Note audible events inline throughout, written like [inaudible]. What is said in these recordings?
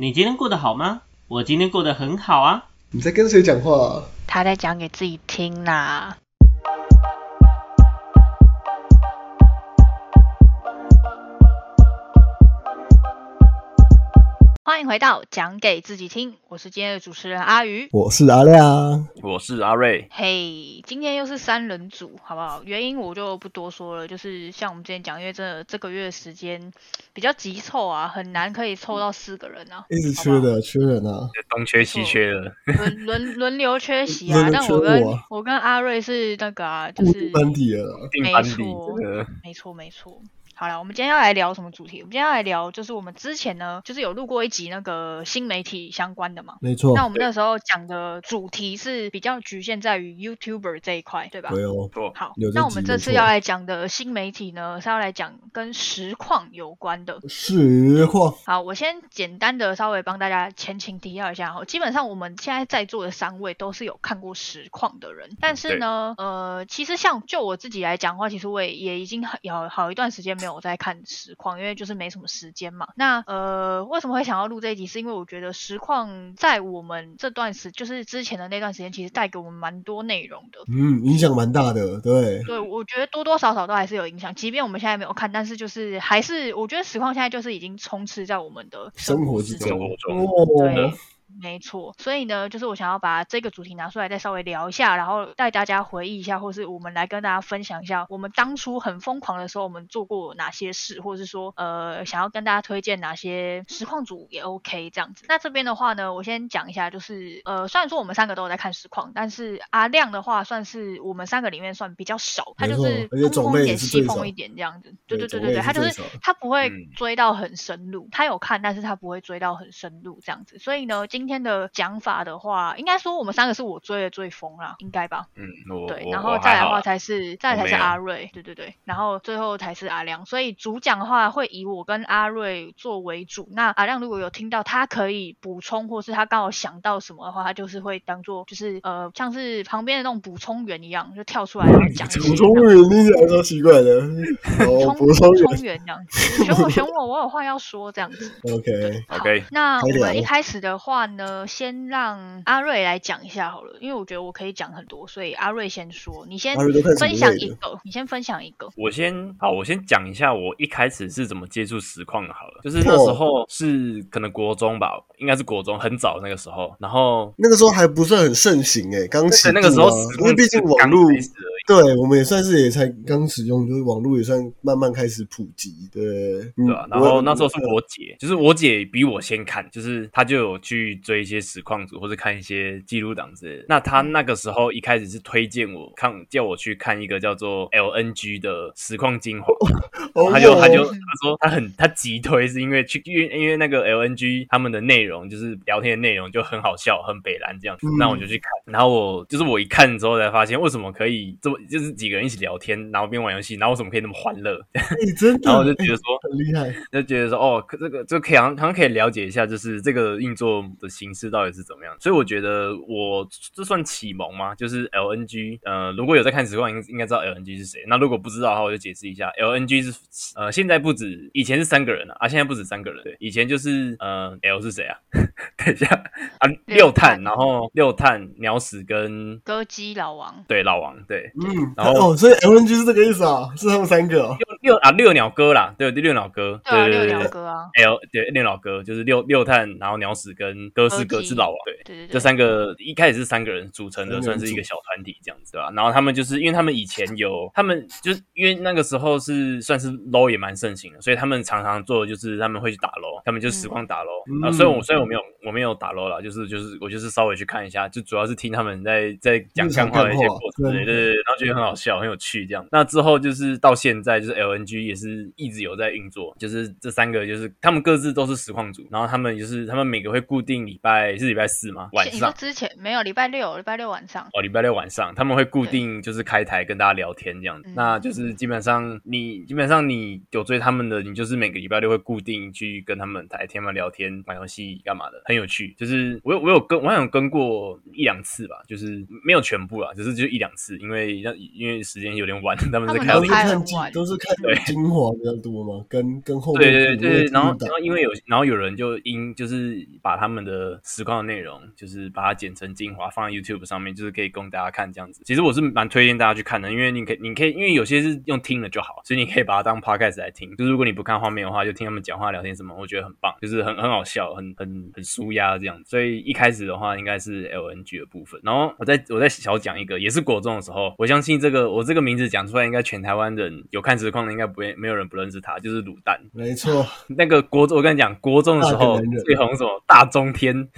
你今天过得好吗？我今天过得很好啊。你在跟谁讲话、啊？他在讲给自己听啦。欢迎回到讲给自己听，我是今天的主持人阿鱼。我是阿亮。我是阿瑞，嘿今天又是三人组，好不好？原因我就不多说了，就是像我们之前讲，因为真的这个月时间比较急凑啊，很难可以凑到四个人啊，一直缺好不好的，缺人啊！东缺西缺的，轮轮轮流缺席啊但我跟我跟阿瑞是那个啊，就固是定班底了啦。定班底没错没错没错。好了，我们今天要来聊什么主题？我们今天要来聊，就是我们之前呢，就是有录过一集那个新媒体相关的嘛。没错，那我们那时候讲的主题是比较局限在于 YouTuber 这一块，对吧？对哦，错，好那我们这次要来讲的新媒体呢，是要来讲跟实况有关的。实况，好，我先简单的稍微帮大家前情提要一下哈。基本上我们现在在座的三位都是有看过实况的人，但是呢，呃，其实像就我自己来讲的话，其实我也也已经很有好一段时间没有在看实况，因为就是没什么时间嘛。那呃，为什么会想要录这一集？是因为我觉得实况在我们这段时，就是之前的那段时间，其实带给我们蛮多内容的。嗯，影响蛮大的，对，对，我觉得多多少少都还是有影响，即便我们现在没有看，但是就是还是我觉得实况现在就是已经充斥在我们的生活之之中生活中哦对，没错。所以呢，就是我想要把这个主题拿出来，再稍微聊一下，然后带大家回忆一下，或是我们来跟大家分享一下，我们当初很疯狂的时候，我们做过哪些事，或者是说，呃，想要跟大家推荐哪些实况组也 OK 这样子。那这边的话呢，我先讲一下，就是呃，虽然说我们三个都有在看实况，但是阿亮的话算是我们三个里面算比较少，他就是东风一点西风一点这样子。对对对对对对，他就是他不会嗯追到很深入，他有看，但是他不会追到很深入这样子。所以呢，今天的讲法的话，应该说我们三个是我追的最疯啦，应该吧？嗯，我对，然后再来的话才是再来才是阿瑞，对对对，然后最后才是阿亮。所以主讲的话会以我跟阿瑞做为主。那阿亮如果有听到，他可以补充，或是他刚好想到什么的话，他就是会当做就是呃像是旁边的那种补充员一样，就跳出来然后讲补充员听起来超奇怪的。补充员这样子，选我选我，我有话要说这样子。OK OK，那我们一开始的话呢，先让阿瑞来讲一下好了，因为我觉得我可以讲很多，所以阿瑞先说，你先分享一个，你先分享一个。我先好，我先讲一下我一开始是怎么接触实况的。好了，就是那时候是可能国中吧，应该是国中很早那个时候，然后那个时候还不是很盛行哎，刚起对那个时候因为毕竟网络对。我们也算是也才刚使用，就是网络也算慢慢开始普及，对，嗯对啊，然后那时候是我姐，就是我姐比我先看，就是她就有去追一些实况组或者看一些记录档之类的。那她那个时候一开始是推荐我看，叫我去看一个叫做 LNG 的实况精华，哦他就她就她说她很她急推，是因为去因为因为那个 LNG 他们的内容就是聊天的内容就很好笑，很北蓝这样子，嗯那我就去看，然后我就是我一看之后才发现为什么可以这么就是几个人一起聊天，然后边玩游戏，然后我怎么可以那么欢乐，[laughs] 哎，真的，然后我就觉得说。很厉害，就觉得说，哦，可这个这个可以好像好像可以了解一下，就是这个运作的形式到底是怎么样。所以我觉得我这算启蒙吗？就是 LNG，呃，如果有在看实况，应应该知道 LNG 是谁。那如果不知道的话，我就解释一下，LNG 是呃现在不止，以前是三个人啊，啊现在不止三个人。对，以前就是呃 L 是谁啊？[laughs] 等一下啊，六碳，然后六碳鸟屎跟歌姬老王，对老王，对嗯，然后哦，所以 LNG 是这个意思啊，是他们三个哦，六六啊六鸟哥啦，对对六鸟哥，对啊，六对对对。鸟哥啊，L 对六鸟哥就是六六探，然后鸟屎跟哥斯哥是老王，对，对对对，这三个一开始是三个人组成的，算是一个小团体这样子，对吧？然后他们就是因为他们以前有，他们就是因为那个时候是算是 low 也蛮盛行的，所以他们常常做的就是他们会去打 low，他们就实况打 low、嗯。啊。虽然我虽然我没有我没有打 low 啦，就是就是我就是稍微去看一下，就主要是听他们在在讲日常干话的一些过程对对对，然后觉得很好笑，很有趣这样。那之后就是到现在，就是 LNG 也是一直有在运作，就是这三个就是他们各自都是实况组，然后他们就是他们每个会固定礼拜是礼拜四四吗？晚你说上之前没有礼拜六，礼拜六晚上。哦，礼拜六晚上他们会固定就是开台跟大家聊天这样子嗯，那就是基本上你基本上你有追他们的，你就是每个礼拜六会固定去跟他们台天嘛聊天、玩游戏干嘛的，很有趣。就是我有我有跟我好像有跟过一两次吧，就是没有全部啦，只是就一两次，因为那因为时间有点晚，[laughs] 他们是他们开到都是看精晚都是看对精华比较多嘛，跟跟后面对对对对，然后然后因为有然后有人就因就是把他们的实况的内容，就是把它剪成精华放在 YouTube 上面，就是可以供大家看这样子。其实我是蛮推荐大家去看的，因为你可以你可以因为有些是用听了就好，所以你可以把它当 Podcast 来听。就是如果你不看画面的话，就听他们讲话聊天什么，我觉得很棒，就是很很好笑，很很很舒压这样子。所以一开始的话应该是 LNG 的部分，然后我再我再小讲一个，也是国中的时候，我相信这个我这个名字讲出来，应该全台湾人有看实况的应该不会没有人不认识他，就是卤蛋。没错，[laughs] 那个国中，我跟你讲，国中的时候最红什么大中天，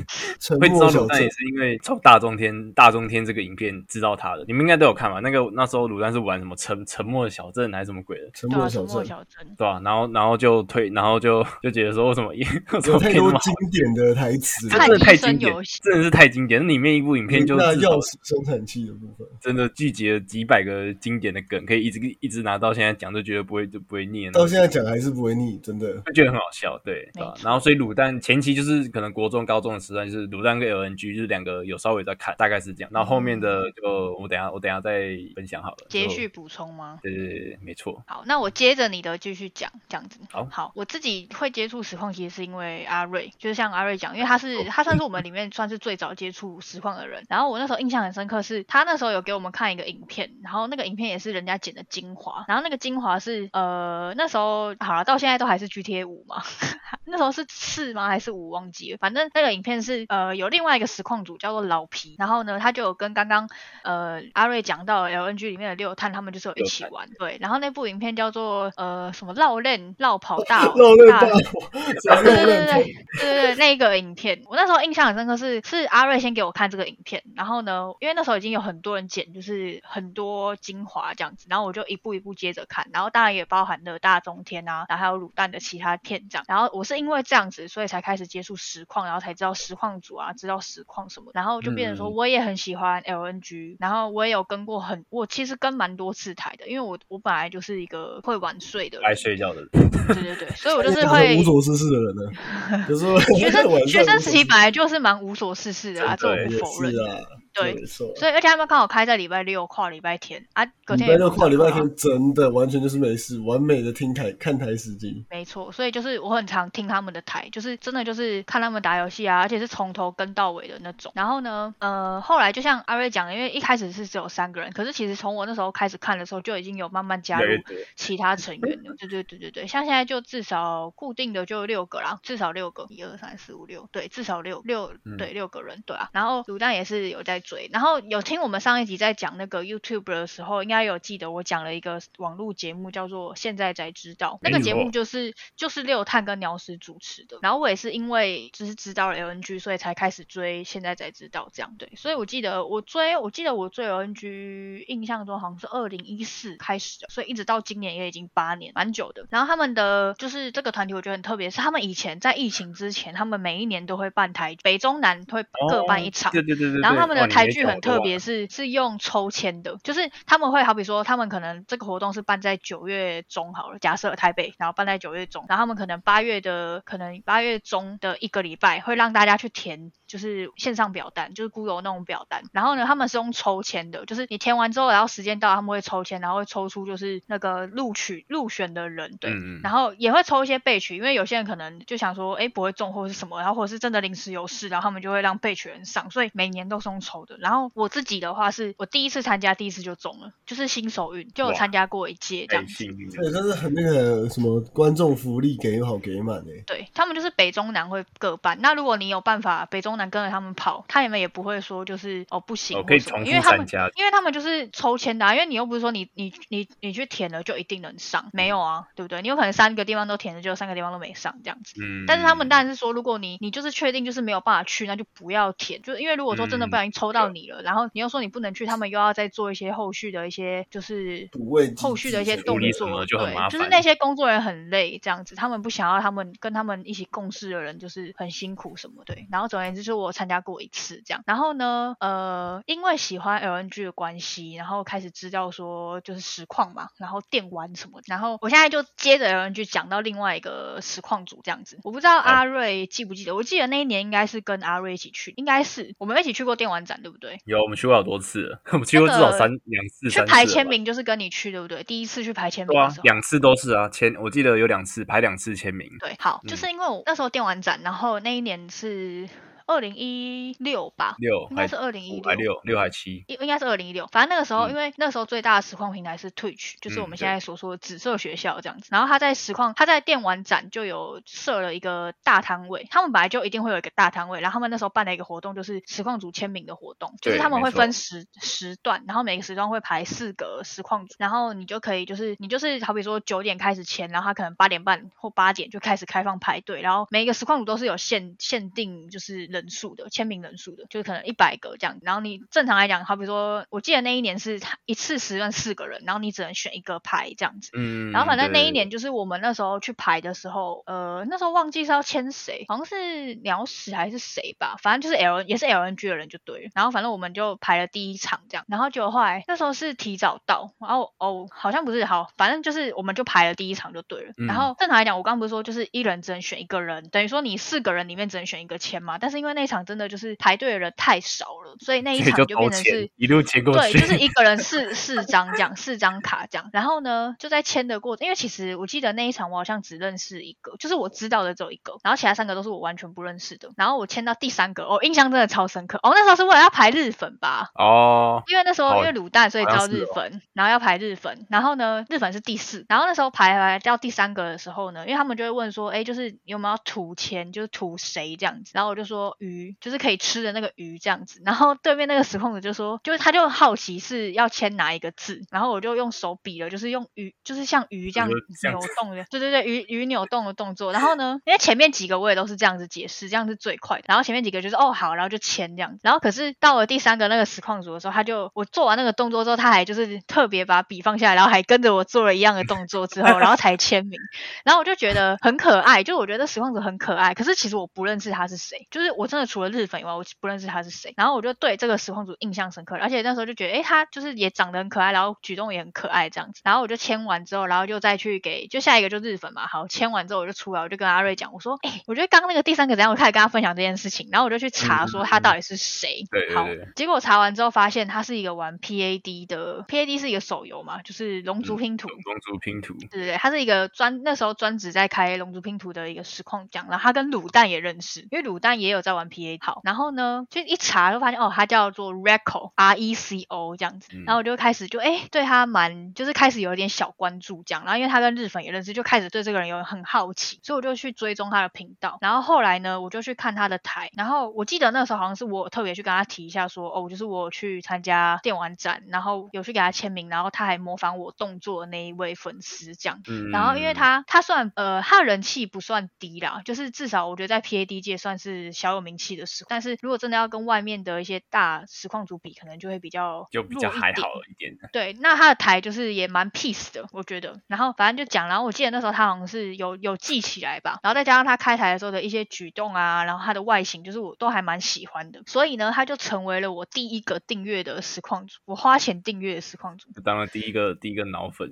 沉会知道卤蛋也是因为从大中天大中天这个影片知道他的，你们应该都有看吧？那个那时候卤蛋是玩什么沉沉默的小镇还是什么鬼的，沉默小镇，小镇。对吧、然后然后就推，然后就就觉得说为什么为什有太多经典的台词，这真的太经典，真的是太经典。那里面一部影片就那至少钥匙生产器的部分，真的聚集了几百个经典的梗，可以一直一直拿到现在讲，就觉得不会就不会腻。到现在讲还是不会腻，真的。就觉得很好笑，对，对吧没？错然后所以卤蛋前期就是可能国中、高中的时段，就是卤蛋跟 LNG 就是两个有稍微在看，大概是这样。然后后面的就我等下我等下再分享好了。就接续补充吗？对对对，没错。好，那我接着你的继续讲，这样子。好好，我自己会接触实况，其实是因为阿瑞，就是像阿瑞讲，因为他是他算是我们里面算是最早接触实况的人。然后我那时候印象很深刻是，他那时候有给我们看一个影片，然后那个影片也是人家剪的精华，然后那个精华是呃那时候好了，到现在都还是 GTA 五嘛，[laughs] 那时候是四吗？还是五？忘记了，反正那个影片是呃有另外一个实况组叫做老皮，然后呢他就有跟刚刚呃阿瑞讲到 LNG 里面的六探，他们就是有一起玩，对，然后那部影片叫做呃什么绕链绕跑大 [laughs] 绕链大 [laughs] 对对对对对，那个影片，我那时候印象很深刻是，是阿瑞先给我看这个影片，然后呢，因为那时候已经有很多人剪，就是很多精华这样子，然后我就一步一步接着看，然后当然也包含了大中天啊，然后还有卤蛋的其他片这样，然后我是因为这样子，所以才开始接触实况，然后才知道实况组啊，知道实况什么，然后就变成说嗯我也很喜欢 LNG，然后我也有跟过很，我其实跟蛮多次台的，因为我我本来就是一个会晚睡的人。爱，睡觉的人，对对对，所以我就是 [laughs] 会无所事事的人呢，就是说 [laughs] 学生学生时期本来就是蛮无所事事的啊，这我不否认。是。啊，对没错。所以而且他们刚好开在礼拜六跨礼拜天啊，隔礼拜六跨礼拜天真的完全就是没事，完美的听台看台时机。没错，所以就是我很常听他们的台，就是真的就是看他们打游戏啊，而且是从头跟到尾的那种。然后呢，呃，后来就像阿瑞讲的，因为一开始是只有三个人，可是其实从我那时候开始看的时候，就已经有慢慢加入。其他成员了。对对对对对，像现在就至少固定的就六个啦，至少六个，一二三四五六，对，至少六六嗯对六个人，对啊。然后卤蛋也是有在追，然后有听我们上一集在讲那个 YouTube 的时候，应该有记得我讲了一个网络节目叫做《现在才知道》，那个节目就是就是六探跟鸟屎主持的。然后我也是因为就是知道了 LNG，所以才开始追，现在才知道这样对。所以我记得我追，我记得我追 LNG，印象中好像是二零一四开始的，所以一直到今年也已经八年，蛮久的。然后他们的就是这个团体，我觉得很特别，是他们以前在疫情之前，他们每一年都会办台，北中南会各办一场。哦对对对对对。然后他们的台剧很特别是，是用抽签的，就是他们会好比说，他们可能这个活动是办在九月中好了，假设台北，然后办在九月中，然后他们可能八月的，可能八月中的一个礼拜会让大家去填，就是线上表单，就是 Google 那种表单，然后呢，他们是用抽签的，就是你填完之后，然后时间到，他们会抽签，然后会抽出就是那个录取入选的人，对，嗯嗯然后也会抽一些备取，因为有些人可能就想说，哎，不会中或是什么，然后或者是真的临时有事，然后他们就会让备取人上，所以每年都是用抽的。然后我自己的话是，我第一次参加，第一次就中了，就是新手运，就有参加过一届这样子。对，了。真是很那个什么观众福利给好给满哎。对他们就是北中南会各办，那如果你有办法北中南跟着他们跑，他们也不会说就是哦不行哦可以或什么，重复因为他们参加因为他们就是抽签的、啊，因为你又不是说你你你你去填了就一定能上，没有啊，对不对？你有可能三个地方都填了，就三个地方都没上这样子。嗯，但是他们当然是说，如果你你就是确定就是没有办法去，那就不要填，就是因为如果说真的不小心抽抽到你了，然后你又说你不能去，他们又要再做一些后续的一些就是补位后续的一些动作，就很对，麻烦就是那些工作人员很累，这样子，他们不想要他们跟他们一起共事的人就是很辛苦什么对。然后总而言之，就是我参加过一次这样。然后呢，呃，因为喜欢 LNG 的关系，然后开始知道说就是实况嘛，然后电玩什么。然后我现在就接着 LNG 讲到另外一个实况组这样子。我不知道阿瑞记不记得，我记得那一年应该是跟阿瑞一起去，应该是我们一起去过电玩展，对不对？有我们去过好多次了，我们去过至少三两次、去排签名就是跟你去，对不对？第一次去排签名对啊。两次都是啊，签我记得有两次排两次签名，对，好，嗯就是因为我那时候电玩展，然后那一年是二零一六吧，六应该是二零一六六还七，应应该是二零一六，反正那个时候，嗯因为那时候最大的实况平台是 Twitch，就是我嗯们现在所说的紫色学校这样子。然后他在实况，他在电玩展就有设了一个大摊位，他们本来就一定会有一个大摊位，然后他们那时候办了一个活动，就是实况组签名的活动，就是他们会分时时段，然后每个时段会排四个实况组，然后你就可以就是你就是好比说九点开始签，然后他可能八点半或八点就开始开放排队，然后每一个实况组都是有限限定就是人数的签名人数的，就是可能一百个这样。然后你正常来讲，好比说，我记得那一年是一次时段四个人，然后你只能选一个排这样子。嗯，然后反正那一年就是我们那时候去排的时候，呃，那时候忘记是要签谁，好像是鸟屎还是谁吧，反正就是 L 也是 LNG 的人就对了。然后反正我们就排了第一场这样，然后就后来那时候是提早到，然后哦好像不是好，反正就是我们就排了第一场就对了。嗯然后正常来讲，我刚刚不是说就是一人只能选一个人，等于说你四个人里面只能选一个签嘛。但是因为那一场真的就是排队的人太少了，所以那一场就变成是一路签过对，就是一个人四 [laughs] 四张这样，四张卡这样。然后呢，就在签的过程，因为其实我记得那一场我好像只认识一个，就是我知道的只有一个，然后其他三个都是我完全不认识的。然后我签到第三个，哦，印象真的超深刻。哦，那时候是为了要排日粉吧？哦，因为那时候因为卤蛋，所以招日粉，然后要排日粉，然后呢，日粉是第四，然后那时候排排到第三个的时候呢，因为他们就会问说，哎，就是有没有要涂签，就是涂谁这样子，然后我就说鱼，就是可以吃的那个鱼这样子，然后对面那个实况者就说，就是他就好奇是要签哪一个字，然后我就用手比了，就是用鱼，就是像鱼这样扭动的，对对对，鱼鱼扭动的动作，然后呢，因为前面几个我也都是这样子解释，这样是最快的，然后前面几个就是哦好，然后就签这样子，然后可是到了第三个那个实况组的时候，他就我做完那个动作之后，他还就是特别把笔放下来，然后还跟着我做了一样的动作之后，然后才签名，然后我就觉得很可爱，就我觉得实况组很可爱，可是其实我不认识他是谁，就是我真的除了日粉以外，我不认识他是谁，然后我就对这个实况组印象深刻，而且那时候就觉得，哎，他就是也长得很可爱，然后举动也很可爱这样子，然后我就签完之后，然后就再去给就下一个就日粉嘛，好，签完之后我就出来，我就跟阿瑞讲，我说，哎，我觉得刚刚那个第三个怎样，我开始跟他分享这件事情，然后我就去查说他到底是谁，好对对对，结果查完之后发现他是一个玩 PAD 的，PAD 是一个手游嘛，就是龙族拼图。龙族拼图，对对对，他是一个专那时候专职在开龙族拼图的一个实况奖，然后他跟卤蛋也认识，因为卤蛋也有在玩 PA。好，然后呢，就一查就发现哦，他叫做 Reco R E C O 这样子，嗯然后我就开始就哎对他蛮就是开始有一点小关注这样，然后因为他跟日粉也认识，就开始对这个人有很好奇，所以我就去追踪他的频道，然后后来呢，我就去看他的台，然后我记得那时候好像是我特别去跟他提一下说哦，就是我去参加电玩展，然后有去给他签名，然后他还模仿我动作的那一位粉丝这样。嗯，然后因为他他算呃他的人气不算低啦，就是至少我觉得在 PAD 界算是小有名气的实况，但是如果真的要跟外面的一些大实况组比，可能就会比较就比较还好一点，对，那他的台就是也蛮 peace 的，我觉得。然后反正就讲，然后我记得那时候他好像是有有记起来吧，然后再加上他开台的时候的一些举动啊，然后他的外形，就是我都还蛮喜欢的。所以呢，他就成为了我第一个订阅的实况组，我花钱订阅的实况组。就当然第一个第一个脑粉，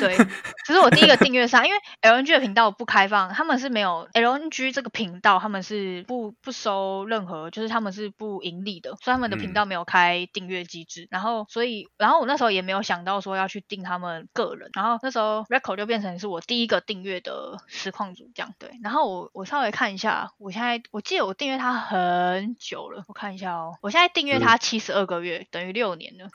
对，这是我第一个订阅上，因为 LNG 的频道不开放，他们是没有 LNG 这个频道，他们是不不收任何，就是他们是不盈利的，所以他们的频嗯道没有开订阅机制。然后，所以，然后我那时候也没有想到说要去订他们个人，然后那时候 Record 就变成是我第一个订阅的实况组这样。对，然后我我稍微看一下，我现在我记得我订阅他很久了，我看一下哦，我现在订阅他七十二个月，等于六年了。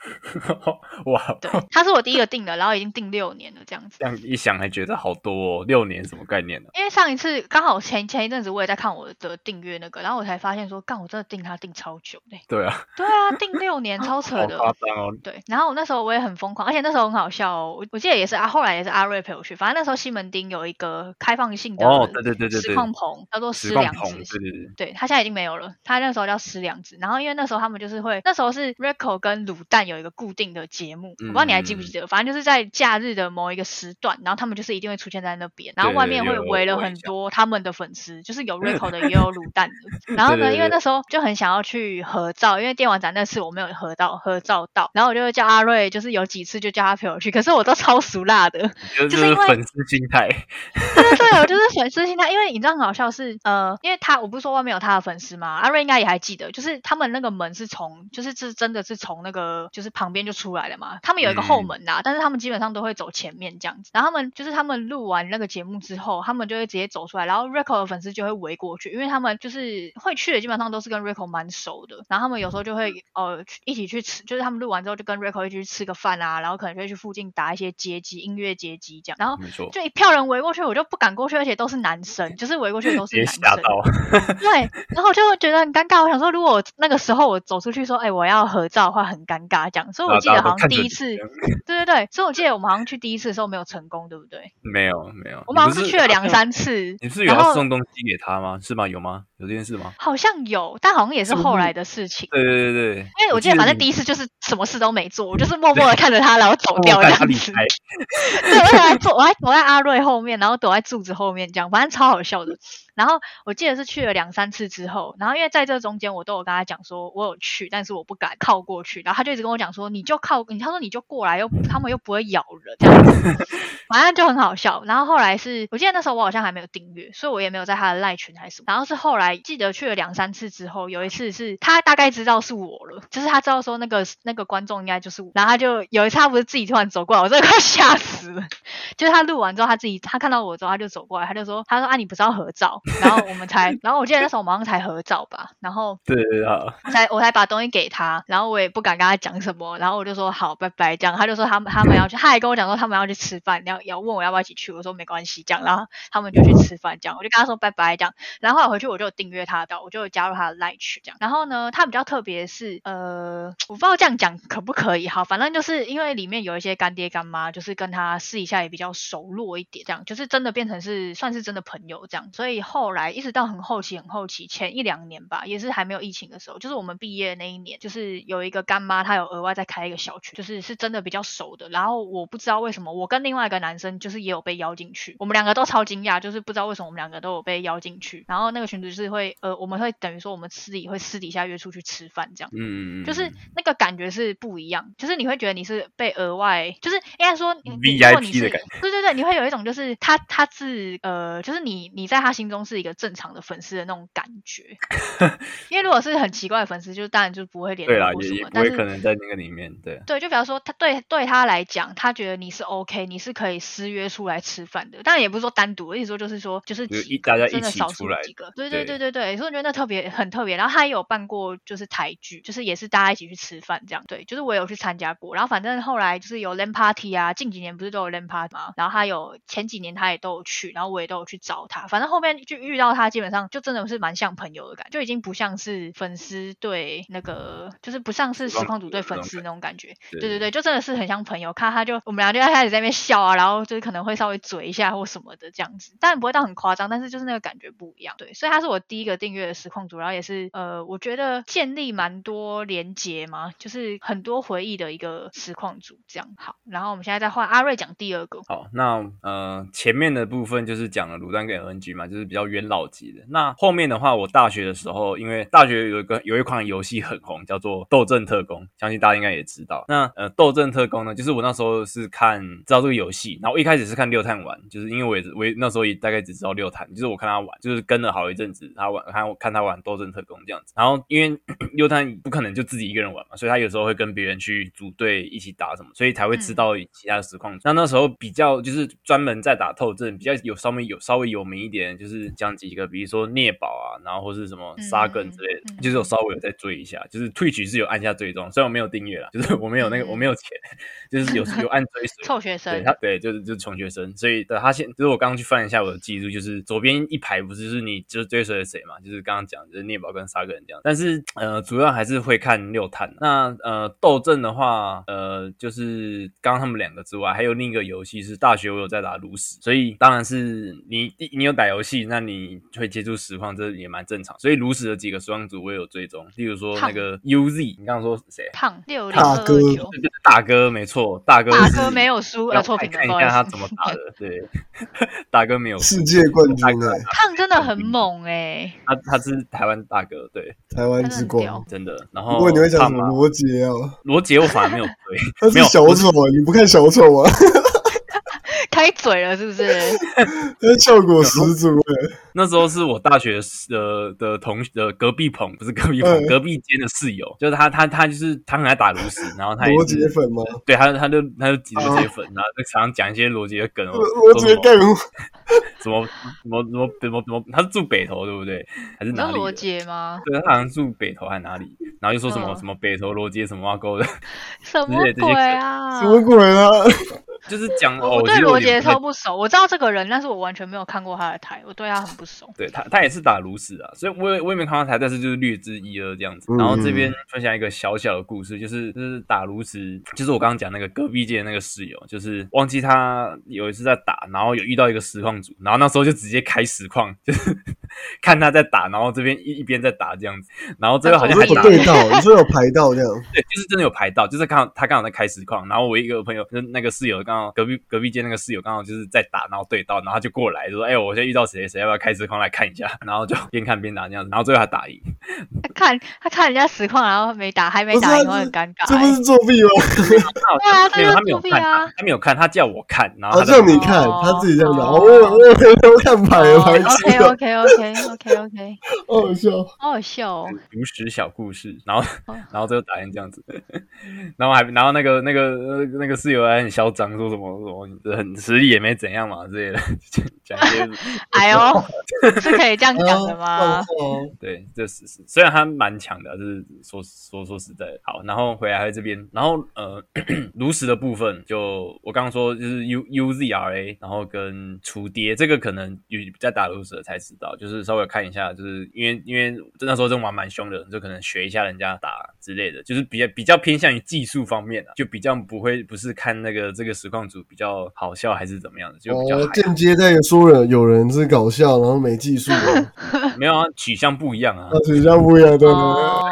[laughs] 哇，对，他是我第一个订的，然后已经订六年了这样子。这样一想还觉得好多哦，六年什么概念呢？因为上一次刚好前前一阵子我也在看我的订阅那那个，然后我才发现说，干，我真的订他订超久的。对啊，[laughs] 对啊，订六年，超扯好的。夸张哦。对，然后我那时候我也很疯狂，而且那时候很好笑哦。我我记得也是啊，后来也是阿瑞陪我去。反正那时候西门町有一个开放性的哦，对对对对实，况棚，叫做实况棚，施良子对。对对，对他现在已经没有了，他那时候叫施良子。然后因为那时候他们就是会，那时候是 Rico 跟卤蛋有一个固定的节目，我不知道你还记不记得，反正就是在假日的某一个时段，然后他们就是一定会出现在那边，然后外面会围了很多他们的粉丝，就是有 [laughs] Rico 的，也有卤蛋的。[laughs] 然后呢，因为那时候就很想要去合照，因为电玩展那次我没有合到合照到，然后我就叫阿瑞，就是有几次就叫他陪我去，可是我都超俗辣的，就就是因为粉丝心态，对我就是粉丝心态，因为你知道很好笑是，呃，因为他我不是说外面有他的粉丝吗？阿瑞应该也还记得，就是他们那个门是从，就是是真的是从那个就是旁边就出来了嘛。他们有一个后嗯门呐、但是他们基本上都会走前面这样子。然后他们就是他们录完那个节目之后，他们就会直接走出来，然后 Record 的粉丝就会围过去，因为他们就是会去的，基本上都是跟 Rico 蛮熟的。然后他们有时候就会呃去一起去吃，就是他们录完之后就跟 Rico 一起去吃个饭啊，然后可能就会去附近打一些街机音乐街机这样。然后就一票人围过去，我就不敢过去，而且都是男生，就是围过去的都是别男生。到，[laughs] 对，然后我就觉得很尴尬。我想说，如果我那个时候我走出去说，哎、我要合照的话，很尴尬这样。所以我记得好像第一次，[laughs] 对对对，所以我记得我们好像去第一次的时候没有成功，对不对？没有没有，我们好像是去了两，三次，你是有送东西给他吗？是吗？有吗？有这件事吗？好像有，但好像也是后来的事情。对对对对，因为我记得反正第一一次就是什么事都没做，[laughs] 我就是默默的看着他，然后走掉这样子。对，我 [laughs] 还坐，我还躲在阿瑞后面，然后躲在柱子后面，这样，反正超好笑的。然后我记得是去了两三次之后，然后因为在这中间我都有跟他讲说，我有去，但是我不敢靠过去，然后他就一直跟我讲说，你就靠，你他说你就过来，又他们又不会咬人，这样子，[laughs] 反正就很好笑。然后后来是我记得那时候我好像还没有订阅，所以我也没有在他的赖群还是什么。然后是后来记得去了两三次之后，有一次是他大概知道是我了，就是他知道说那个那个观众应该就是我，然后他就有一次他不是自己突然走过来，我真的快 [laughs] 吓死了。就是他录完之后，他自己他看到我之后，他就走过来，他就说：“他说啊，你不是要合照？”然后我们才，然后我记得那时候我们好像才合照吧，然后 [laughs] 对啊，才我才把东西给他，然后我也不敢跟他讲什么，然后我就说好，拜拜这样。他就说他们他们要去，他还跟我讲说他们要去吃饭，要要问我要不要一起去，我说没关系这样，然后他们就去吃饭这样，我就跟他说拜拜这样。然后后来回去我就订阅他的，我就加入他的 Line 群这样。然后呢，他比较特别是呃，我不知道这样讲可不可以，好，反正就是因为里面有一些干爹干妈，就是跟他私底下也比较熟络一点，这样就是真的变成是算是真的朋友这样。所以后来一直到很后期很后期前一两年吧，也是还没有疫情的时候，就是我们毕业那一年，就是有一个干妈，她有额外再开一个小群，就是是真的比较熟的。然后我不知道为什么，我跟另外一个男生就是也有被邀进去，我们两个都超惊讶，就是不知道为什么我们两个都有被邀进去。然后那个群组就是会呃，我们会等于说我们私底会私底下约出去吃饭这样。嗯嗯嗯，就是那个感觉是不一样，就是你会觉得你是被额外，就是应该说你你如果你 VIP 是的感对对对，你会有一种就是他他是呃，就是你你在他心中是一个正常的粉丝的那种感觉，[laughs] 因为如果是很奇怪的粉丝，就是当然就不会联络或什么，但是可能在那个里面，对，对，就比方说他对对他来讲，他觉得你是 OK，你是可以私约出来吃饭的。当然也不是说单独，我意思说就是说就是几大家一真的少数几个。对对对对对对，所以我觉得那特别很特别。然后他也有办过就是台剧，就是也是大家一起去吃饭这样。对，就是我有去参加过。然后反正后来就是有 LAN party 啊，近几年不是都有 LAN party 吗？然后他有前几年他也都有去，然后我也都有去找他。反正后面就遇到他，基本上就真的是蛮像朋友的感觉，就已经不像是粉丝对那个，就是不像是实况组对粉丝那种感觉。对对对对，就真的是很像朋友。看他就我们俩就开始在那边笑啊，然后就是可能会稍微嘴一下或什么的这样子，当然不会到很夸张，但是就是那个感觉不一样。对，所以他是我第一个订阅的实况组，然后也是呃，我觉得建立蛮多连结嘛，就是很多回忆的一个实况组这样。好，然后我们现在再换阿瑞讲第二个。好，那呃前面的部分就是讲了卤蛋跟 LNG 嘛，就是比较元老级的。那后面的话，我大学的时候，因为大学有一个有一款游戏很红，叫做《斗阵特工》，相信大家应该也知道。那呃，《斗阵特工》呢，就是我那时候是看知道这个游戏，然后一开始是看六探玩，就是因为我也我也那时候也大概只知道六探，就是我看他玩，就是跟了好一阵子他玩，看我看他玩《斗阵特工》这样子。然后因为 [clears throat] 六探不可能就自己一个人玩嘛，所以他有时候会跟别人去组队一起打什么，所以才会知道其他的实况组。那那时候比较就是专门在打透阵，比较有稍微有稍微有名一点，就是是讲几个，比如说聂宝啊，然后或是什么沙根之类的，嗯嗯就是我稍微有在追一下，就是 Twitch 是有按下追踪，虽然我没有订阅啦，就是我没有那个、嗯我没有钱，就是有有按追随。臭学生对他，对，就是就是穷学生，所以对他现就是我刚刚去翻一下我的记录，就是左边一排不是就是你就是追随了谁嘛，就是刚刚讲就是聂宝跟沙格人这样，但是呃主要还是会看六探。那呃斗阵的话，呃就是刚刚他们两个之外，还有另一个游戏是大学我有在打炉石，所以当然是你你有打游戏，那你会接触实况，这也蛮正常。所以炉石的几个实况组我也有追踪，例如说那个 UZ，你刚刚说谁？胖六零大哥大哥，没错，大哥大哥没有输，呃，要错评了，看。一下他怎么打的。对，大哥没有输世界冠军啊，胖真的很猛哎，他他是台湾大哥，对，台湾之光。真的。然后如果你会讲什么罗杰啊？罗杰我反而没有追，他是小丑啊，你不看小丑吗？开嘴了是不是？[laughs] 他效果十足哎。那时候是我大学的的同学的隔壁棚，不是隔壁棚，嗯隔壁间的室友，就是他他他就是他很爱打炉石，然后他也罗是杰粉吗？对他他就他就挤罗杰粉，然后在常常讲一些罗杰的梗哦，罗杰干 [laughs] 什么怎么怎么怎么怎么，他是住北头对不对？还是哪里罗？杰吗？对，他好像住北头还是哪里，然后又说什么、嗯什么北头罗杰什么挖沟的，[laughs] 什么鬼啊什？么鬼啊？[laughs] 就是讲哦，我我对罗杰超不熟，我知道这个人，但是我完全没有看过他的台，我对他很不熟。对他，他也是打炉石啊，所以我也我也没看到台，但是就是略知一二这样子。嗯然后这边分享一个小小的故事，就是就是打炉石，就是我刚刚讲那个隔壁间的那个室友，就是忘记他有一次在打，然后有遇到一个实况组，然后那时候就直接开实况，就是 [laughs] 看他在打，然后这边一一边在打这样子，然后最后好像还打有对到，你说有排到这样？对，就是真的有排到，就是刚好他刚好在开实况，然后我一个朋友，就那个室友刚好隔壁隔壁间那个室友刚好就是在打，然后对到，然后他就过来就说：“哎、我现在遇到谁谁谁，要不要开实况来看一下？”然后就边看边打这样子，然后最后他打赢。[laughs] 他看他看人家实况，然后没打，还没打然后很尴尬这不欸。是作弊吗？对啊没有，这就是他没有看，作弊啊他他没有看，他叫我看，然后叫你看，哦他自己这样我我我有看牌了，牌 OK 子，OK OK OK OK，[laughs] 好好笑。好好笑哦。如实小故事，然后哦然后最后打赢这样子，然后还然后那个那个呃那个室友还很嚣张，说什么什么很实力也没怎样嘛之类的，讲一些哎呦，是可以这样讲的吗？哦，[laughs] 对，这是是虽然他蛮强的，就是说说说实在的。好，然后回来这边，然后呃，炉石的部分，就我刚刚说就是 U U Z R A，然后跟厨爹，这个可能有在打炉石的才知道，就是稍微看一下，就是因为因为那时候真玩蛮凶的，就可能学一下人家打之类的，就是比较比较偏向于技术方面啊，就比较不会不是看那个这个实况组比较好笑还是怎么样的，就比较哦，间接在说人有人是搞笑，然后没技术的，[laughs] 没有啊，取向不一样啊。那取向不一样，对对对。哦，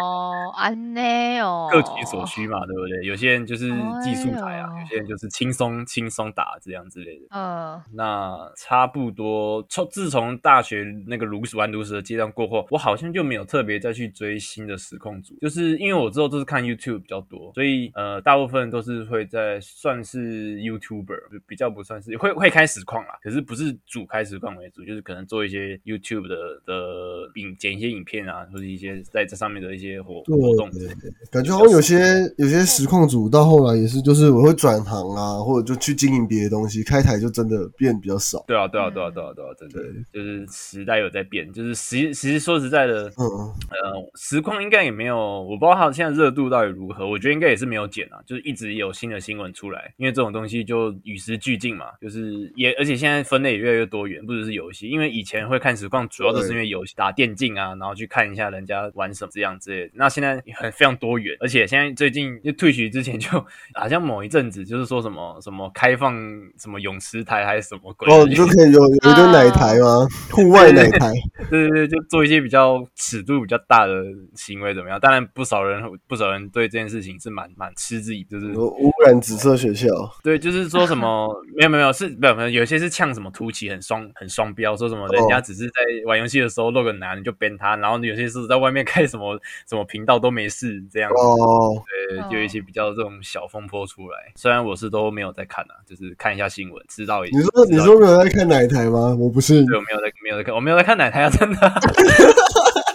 安内哦，各取所需嘛，对不对？有些人就是技术台啊，哎有些人就是轻松轻松打这样之类的。嗯，那差不多，从自从大学那个炉石玩炉石的阶段过后，我好像就没有特别再去追新的实况组，就是因为我之后都是看 YouTube 比较多，所以呃，大部分都是会在算是 YouTuber，比较不算是会会开实况啦，可是不是主开实况为主，就是可能做一些 YouTube 的的影剪一些影片啊，或者一些在这上面的一些活活动之类的。感觉好像有些有些实况组到后来也是，就是我会转行啊，或者就去经营别的东西，开台就真的变比较少。对啊，对啊，对啊，对啊，对啊，真的。就是时代有在变，就是实其实说实在的，嗯，呃，实况应该也没有，我不知道它现在热度到底如何，我觉得应该也是没有减啊，就是一直有新的新闻出来，因为这种东西就与时俱进嘛，就是也而且现在分类也越来越多元，不只是游戏，因为以前会看实况，主要都是因为游戏打电竞啊，然后去看一下人家玩什么这样之类的，那现在很非常多元，而且现在最近就退学之前就好像某一阵子就是说什么什么开放什么泳池台还是什么鬼，哦，你就可以有有一个奶台吗？户外奶台，[laughs] 对对对，就做一些比较尺度比较大的行为怎么样？当然不少人不少人对这件事情是蛮蛮嗤之以鼻，就是污染紫色学校。对，就是说什么没有没有是没有没有，有些是呛什么突起很双很双标，说什么人家只是在玩游戏的时候露个男你就编他，然后有些是在外面开什么什么频道都没事这样子。哦，对，哦就有一些比较这种小风波出来。虽然我是都没有在看啊，就是看一下新闻，知道一你说你说没有在看奶台吗？我不是。对，我没有在没有在看，我没有在看奶台啊，真的。[laughs]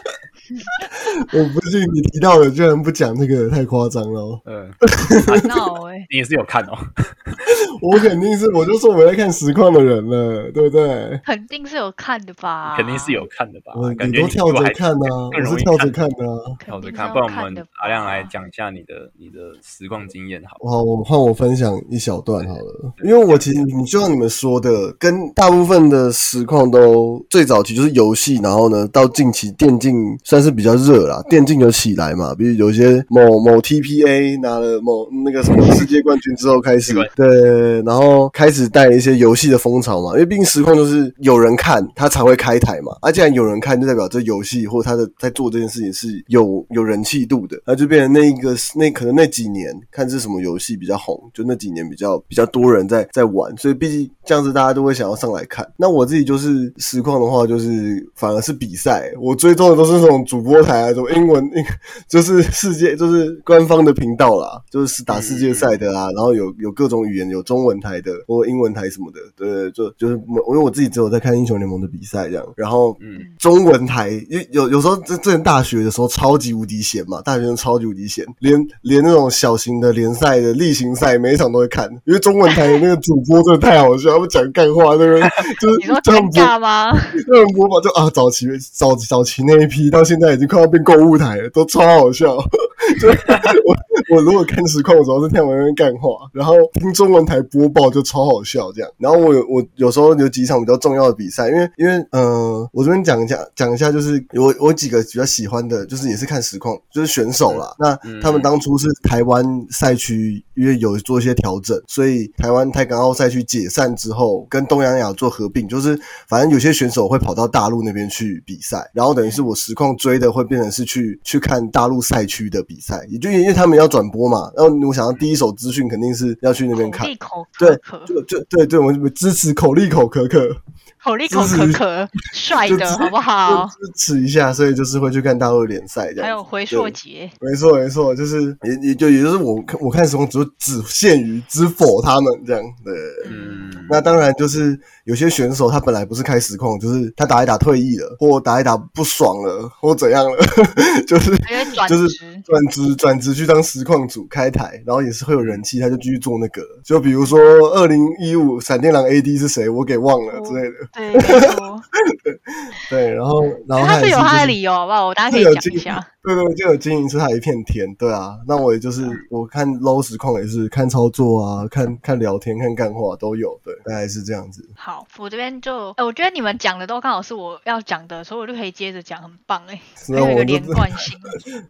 [laughs] 我不信你提到的，居然不讲那个，太夸张了哦。[laughs] 嗯，闹哎，[laughs] 你也是有看哦。我肯定是，我就说我没在看实况的人了，对不对？肯定是有看的吧？肯定是有看的吧我？感觉你都跳着看呢、更我容易看是跳着看的啊。跳着看，不然我们阿亮来讲一下你的你的实况经验好不。好，我换我分享一小段好了，因为我其实你就像你们说的，跟大部分的实况都最早期就是游戏，然后呢，到近期电竞算是比较热啦，电竞有起来嘛，比如有些某某 TPA 拿了某那个什么世界冠军之后开始对，然后开始带一些游戏的风潮嘛，因为毕竟实况就是有人看他才会开台嘛，啊，既然有人看，就代表这游戏或他的在做这件事情是有有人气度的，那就变成那一个那可能那几年看是什么游戏比较红，就那几年比较比较多人在在玩，所以毕竟这样子大家都会想要上来看。那我自己就是实况的话，就是反而是比赛，我追踪的都是那种主播台啊，什么英文英 [laughs] 就是世界就是官方的频道啦，就是打世界赛的啊，然后有有各种语言，有中文台的或英文台什么的，对，就就是我因为我自己只有在看英雄联盟的比赛这样，然后嗯，中文台，因为有有时候之之前大学的时候超级无敌闲嘛，大学生超级无敌闲，连连那种小型的联赛的例行赛每一场都会看，因为中文台的那个主播真的太好笑，他们讲干话，那个？就是你说他们尴尬吗？那种播法就啊，早期早早期那一批到现在已经快要变购物台了，都超好笑。[laughs] 就我我如果看实况，我主要是听我那边干话，然后听中文台播报就超好笑这样。然后我有我有时候有几场比较重要的比赛，因为因为呃，我这边讲一下讲一下，就是我我几个比较喜欢的，就是也是看实况，就是选手啦。那嗯他们当初是台湾赛区，因为有做一些调整，所以台湾台港澳赛区解散之后，跟东洋亚做合并，就是反正有些选手会跑到大陆那边去比赛，然后等于是我实况追的会变成是去去看大陆赛区的比赛，也就因为他们要转播嘛，然后我想要第一手资讯肯定是要去那边看口力。口对可可，就就对对，我们支持口利口可可，口力口可可，帅的好不好？支持一下，所以就是会去看大陆的联赛这样。还有回溯节，没错没错，就是也也就也就是我看我看实况只只限于知否他们这样对。嗯，那当然就是有些选手他本来不是开实况，就是他打一打退役了，或打一打不爽了，或怎样了，[laughs] 就是就是职转职转职去当实况组开台，然后也是会有人气，他就继续做那个。就比如说二零一五闪电狼 AD 是谁，我给忘了之类的。[laughs] 对，没错，[laughs] 对，然后然后他是有他的理由，好不好？我大家可以讲一下。对对，就有经营出他一片天，对啊。那我也就是我看 low 实况也是看操作啊，看看聊天、看干话都有，对，大概是这样子。好，我这边就，呃，我觉得你们讲的都刚好是我要讲的，所以我就可以接着讲，很棒哎，[laughs] 那很有一个连贯性。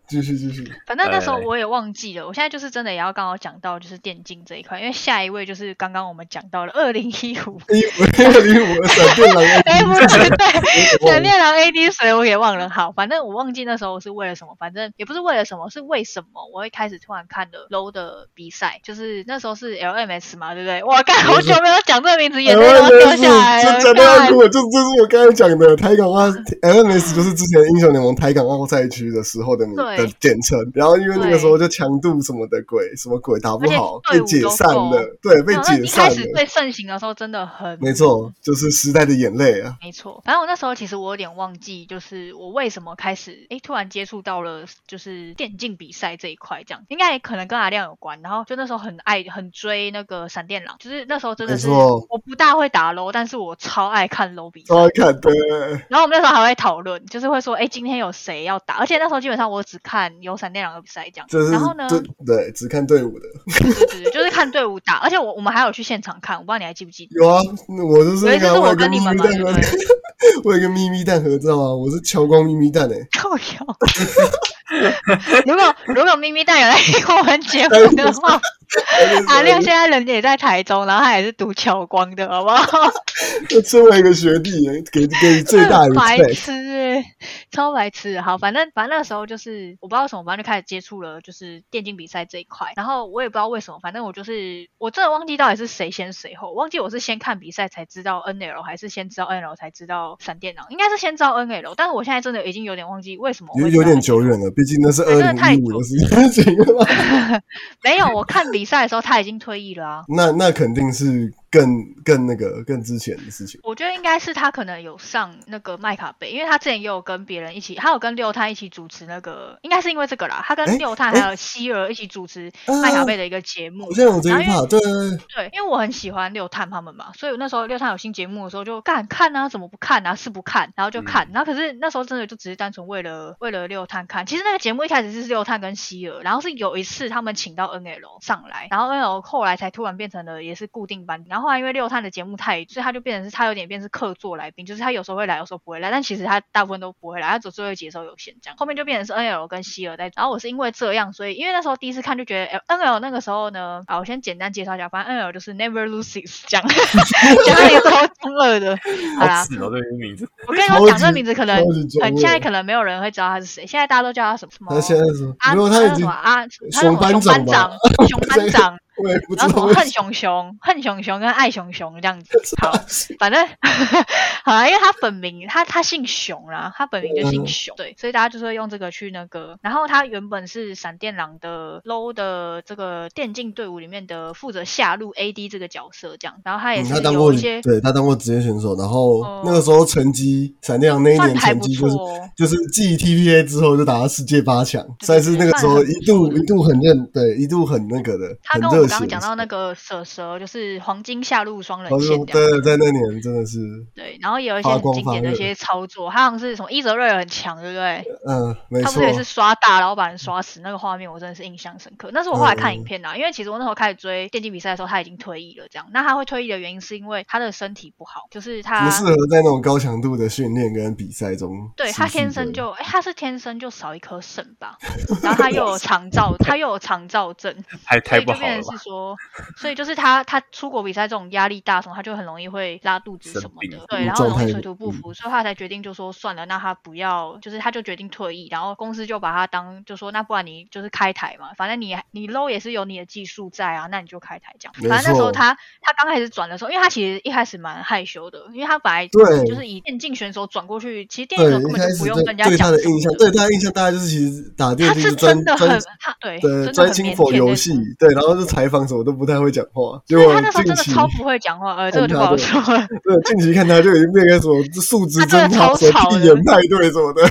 继续继续，反正那时候我也忘记了，我现在就是真的也要刚好讲到就是电竞这一块，因为下一位就是刚刚我们讲到了二零一五一五一五的闪电狼 AD 哎，不是，对，[laughs] 我忘了闪电狼 AD 谁我也忘了。好，反正我忘记那时候是为了什么，反正也不是为了什么，是为什么我会开始突然看了 LO 的比赛，就是那时候是 LMS 嘛，对不对？我靠，好久没有讲这个名字，眼泪都要掉下来了。就讲到要哭了，就这是我刚才讲的台港澳 LMS，就是之前英雄联盟台港澳赛区的时候的名的简称。然后因为那个时候就强度什么的鬼，什么鬼打不好，被解散了，对，被解散一开始最。盛行的时候真的很没错，就是时代的眼泪啊。没错，反正我那时候其实我有点忘记，就是我为什么开始哎突然接触到了就是电竞比赛这一块，这样应该也可能跟阿亮有关。然后就那时候很爱很追那个闪电狼，就是那时候真的是我不大会打 low，但是我超爱看 low 比赛超。爱看的，然后我们那时候还会讨论，就是会说，哎今天有谁要打？而且那时候基本上我只看有闪电狼的比赛这样。这然后呢，对对，只看队伍的。对对对，就是看队伍打，而且我我们还有去现场看，我不知道你还记不记得？有啊，我就是那个，有一次是我跟你们嘛，咪蛋？[laughs] 我有个咪咪蛋合照啊，我是乔光咪咪蛋诶、靠腰。[laughs] [laughs] 如果如果咪咪蛋有来听我们节目的话，阿亮现在人也在台中，然后他也是读侨光的，好不好？就身为一个学弟，给给予最大的白。痴欸，超白痴。好，反正反正那时候就是我不知道什么，反正就开始接触了就是电竞比赛这一块。然后我也不知道为什么，反正我就是我真的忘记到底是谁先谁后，忘记我是先看比赛才知道 NL，还是先知道 NL 才知道闪电狼，应该是先知道 NL，但是我现在真的已经有点忘记为什么有有点久远了，毕竟那是二零一五的事情了。[laughs] [laughs] 没有，我看比赛的时候他已经退役了啊。那那肯定是更更那个更之前的事情。我觉得应该是他可能有上那个麦卡贝，因为他之前也有跟别人一起，他有跟六探一起主持那个，应该是因为这个啦。他跟六探还有希尔一起主持麦卡贝的一个节目。这一然后因为趴，对对对，因为我很喜欢六探他们嘛，所以我那时候六探有新节目的时候就干看啊，怎么不看啊？是不看，然后就看，然后可是那时候真的就只是单纯为了为了六探看。其实那个节目一开始是六探跟希尔，然后是有一次他们请到 NL 上来，然后 NL 后来才突然变成了也是固定班，然后后来因为六探的节目太，所以他就变成是他有点变成是客座来宾，就是他有时候会来，有时候不会来，但其实他大部分都不会来，他走最后一集的时候有限这样，后面就变成是 NL 跟希尔在，然后我是因为这样，所以因为那时候第一次看就觉得 NL 那个时候呢，啊，我先简单介绍一下，反正 NL 就是 Never Loses 这样，讲到一个超中二的，好啦好，哦，这个名字。我跟你说讲这个名字可能很现在可能没有人会知道他是谁，现在大家都叫他什么什么他现在是啊，没有，他已经叫什么啊，他熊班什么熊班长，熊班长。[laughs] 我也不知然后什么恨熊熊、[laughs] 恨熊熊跟爱熊熊这样子。[laughs] 好，反正 [laughs] 好啦，因为他本名他他姓熊啦，他本名就姓嗯熊，对，所以大家就是会用这个去那个。然后他原本是闪电狼的 low 的这个电竞队伍里面的负责下路 AD 这个角色，这样。然后他也嗯，是他当过有一些对他当过职业选手，然后哦那个时候成绩闪电狼那一年成绩就是。就是继 TPA 之后就打到世界八强，对算是那个时候一度一度很认对一度很那个的，他很热血的跟我刚刚讲到那个蛇蛇，就是黄金下路双人候。线。对，在那年真的是对，然后也有一些经典的一些操作，他好像是什么伊泽瑞尔很强，对不对？嗯，没错他不是，也是刷大，然后把人刷死那个画面，我真的是印象深刻。那是我后来看嗯影片啦，因为其实我那时候开始追电竞比赛的时候，他已经退役了。这样，那他会退役的原因是因为他的身体不好，就是他不适合在那种高强度的训练跟比赛中。对他天生就，哎，他是天生就少一颗肾吧，[laughs] 然后他又有肠燥，他又有肠燥症，太所以就太不好了是？说，所以就是他他出国比赛这种压力大什么，他就很容易会拉肚子什么的，对，嗯然后容易水土不服，所以他才决定就说算了，那他不要，就是他就决定退役，然后公司就把他当就说那不然你就是开台嘛，反正你你 low 也是有你的技术在啊，那你就开台这样。反正那时候他他刚开始转的时候，因为他其实一开始蛮害羞的，因为他本来对就是以电竞选手转过去，其实电竞选手根本就不用跟人家对他讲的印象，对他的印象大概就是其实打电他是专真的专很他对专心腼否游戏对，然后就采访什么都不太会讲话，结果他那时候近期真的超不会讲话，呃，这个就不好说了。对近期看他就已经变成什么素质真的侦查、超什眼派对什么的，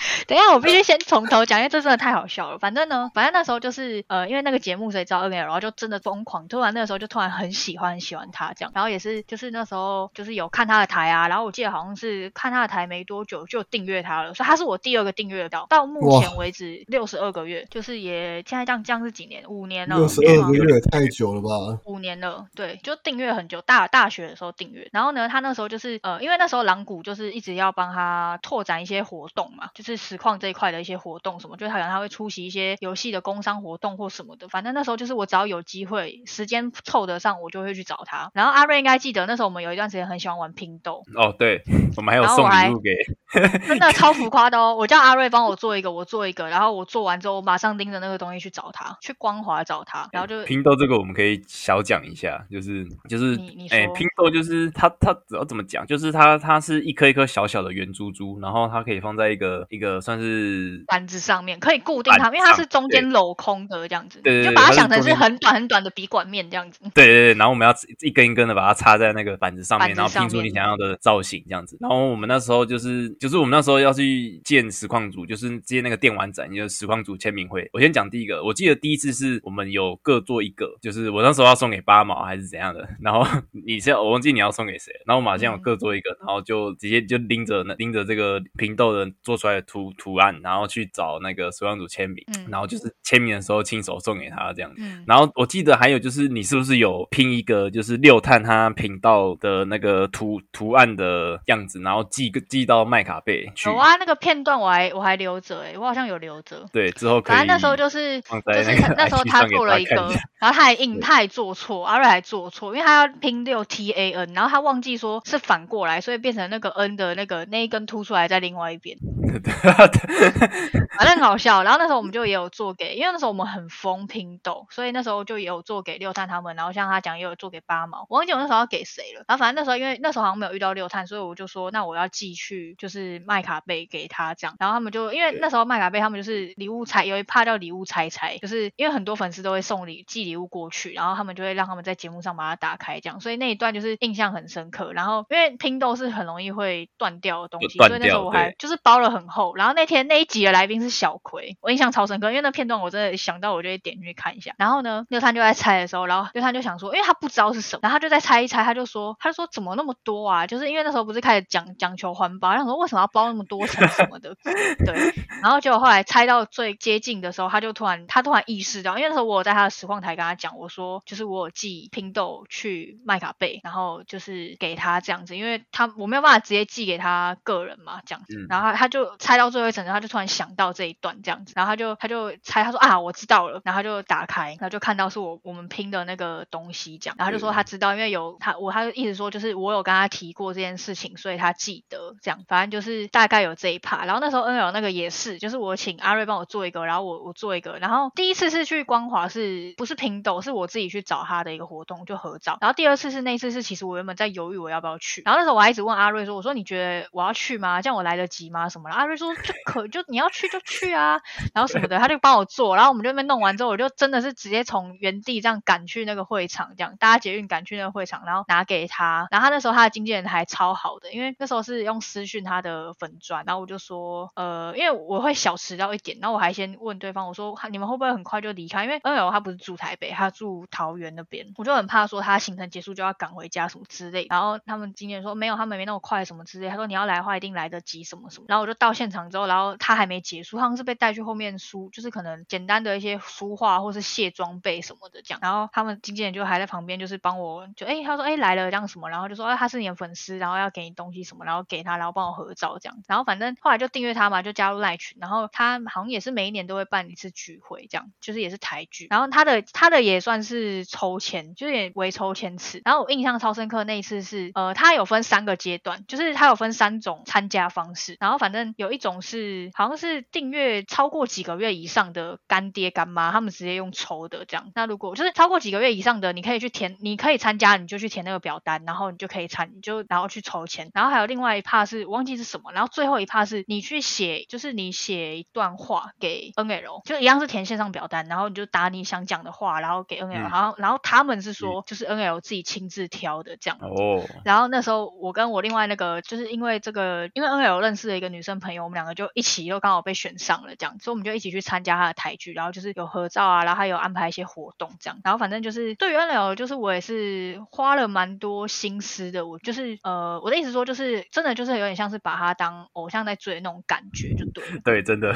[laughs] 等一下，我必须先从头讲，因为这真的太好笑了。反正呢，反正那时候就是呃，因为那个节目谁知道 NL，然后就真的疯狂，突然那个时候就突然很喜欢很喜欢他这样，然后也是就是那时候就是有看他的台啊，然后我记得好像是看他的台没多久就订阅他了，所以他是我第二个订阅到，到目前为止六十二个月，就是也现在这样这样是几年？五年了，六十二个月太久了吧？五年了，对，就订阅很久，大大学的时候订阅。然后呢，他那时候就是呃，因为那时候狼谷就是一直要帮他拓展一些活动嘛，就是实况这一块的一些活动什么，就是好像他会出席一些游戏的工商活动或什么的。反正那时候就是我只要有机会，时间凑得上，我就会去找他。然后阿瑞应该记得那时候我们有一段时间很喜欢玩拼豆，哦，对，我们还有送礼物给，[laughs] 真的超浮夸的哦！我叫阿瑞帮我做一个，我做一个，然后我做完之后，我马上盯着那个东西去找他，去光华找他，然后就拼豆这个我们可以小讲一下，就是就是你你，哎、说拼豆就是它它要怎么讲？就是它它是一颗一颗小小的圆珠珠，然后它可以放在一个一个算是板子上面可以固定它，因为它是中间镂空的这样子，对对对就把它想成是很短很短的笔管面这样子。对对对，然后我们要一根一根的把它插在那个板子上面，然后拼出你想要的造型这样子。然后我们那时候就是就是我们那时候要去见实况组，就是接那个电玩展，就是实况组签名会。我先讲第一个，我记得第一次是我们有各做一个，就是我那时候要送给八毛还是怎样的，然后 [laughs] 你是要我忘记你要送给谁，然后我们好像有嗯各做一个，然后就直接就拎着那拎着这个平豆的做出来的图图案，然后去找那个实况组签名，嗯然后就是签名的时候亲手送给他这样然后我记得还有就是，你是不是有拼一个就是六探他频道的那个图图案的样子，然后寄个寄到麦卡贝去？有啊，那个片段我还我还留着诶，我好像有留着。对，之后可以。反正那时候就是放就是在那时候他做了一个然后他还印他还做错，阿瑞还做错，因为他要拼六 T A N，然后他忘记说是反过来，所以变成那个 N 的那个那一根凸出来在另外一边。[laughs] [laughs] 反正很好笑。然后那时候我们就也有做给，因为那时候我们很疯拼豆，所以那时候就也有做给六探他们。然后像他讲，也有做给八毛。我忘记我那时候要给谁了。然后反正那时候因为那时候好像没有遇到六探，所以我就说那我要寄去就是麦卡贝给他这样。然后他们就因为那时候麦卡贝他们就是礼物拆，有一怕叫礼物拆拆，就是因为很多粉丝都会送礼寄礼物过去，然后他们就会让他们在节目上把它打开这样。所以那一段就是印象很深刻。然后因为拼豆是很容易会断掉的东西，所以那时候我还就是包了很厚。然后那天那一集的来宾是小葵，我印象超深刻，因为那片段我真的想到我就会点进去看一下。然后呢，六探就在猜的时候，然后六探就想说，因为他不知道是什么，然后他就在猜一猜，他就说，他就说怎么那么多啊？就是因为那时候不是开始讲讲求环保，他想说为什么要包那么多层什么的，[laughs] 对。然后结果后来猜到最接近的时候，他就突然他突然意识到，因为那时候我有在他的实况台跟他讲，我说就是我有寄拼豆去麦卡贝，然后就是给他这样子，因为他我没有办法直接寄给他个人嘛，这样子。然后他就猜到最后一层，然后他就突然想到这一段这样子，然后他就他就猜，他说啊我知道了，然后他就打开，然后就看到是我我们拼的那个东西这样，然后他就说他知道，因为有他我他就一直说就是我有跟他提过这件事情，所以他记得这样，反正就是大概有这一趴。然后那时候 N L 那个也是，就是我请阿瑞帮我做一个，然后我我做一个，然后第一次是去光华，是不是拼斗，是我自己去找他的一个活动就合照，然后第二次是那次是其实我原本在犹豫我要不要去，然后那时候我还一直问阿瑞说，我说你觉得我要去吗？这样我来得及吗？什么？阿瑞说就可就你要去就去啊，然后什么的，他就帮我做，然后我们就那边弄完之后，我就真的是直接从原地这样赶去那个会场，这样搭捷运赶去那个会场，然后拿给他，然后他那时候他的经纪人还超好的，因为那时候是用私讯他的粉钻，然后我就说，呃，因为我会小迟到一点，然后我还先问对方，我说你们会不会很快就离开？因为 N L 他不是住台北，他住桃园那边，我就很怕说他行程结束就要赶回家什么之类，然后他们经纪人说没有，他们没那么快什么之类，他说你要来的话一定来得及什么什么，然后我就到现场之后，然后他还没结束，好像是被带去后面梳，就是可能简单的一些梳化或是卸装备什么的这样，然后他们经纪人就还在旁边就是帮我就哎他说哎来了这样什么，然后就说哎他是你的粉丝，然后要给你东西什么，然后给他，然后帮我合照这样，然后反正后来就订阅他嘛，就加入赖群，然后他好像也是每一年都会办一次聚会这样，就是也是台剧，然后他的他的也算是抽签，就是也微抽签次，然后我印象超深刻那一次是呃他有分三个阶段，就是他有分三种参加方式，然后反正有一种是好像是订阅超过几个月以上的干爹干妈，他们直接用抽的这样，那如果就是超过几个月以上的，你可以去填，你可以参加，你就去填那个表单，然后你就可以参，你就然后去筹钱，然后还有另外一 part 是忘记是什么，然后最后一 part 是你去写，就是你写一段话给 N L，就一样是填线上表单，然后你就打你想讲的话，然后给 N L，然后然后他们是说就是 N L 自己亲自挑的这样，哦，然后那时候我跟我另外那个就是因为这个，因为 N L 认识了一个女生朋友，我们两个就一起又刚好被选上了这样，所以我们就一起去参加他的台剧，然后就是有合照啊，然后还有安排一些活动这样，然后反正就是对于 N L 就是我也是花了蛮多心思的，我就是呃我的意思说就是真的就是有点像是把他当偶像在追的那种感觉就对，对，真的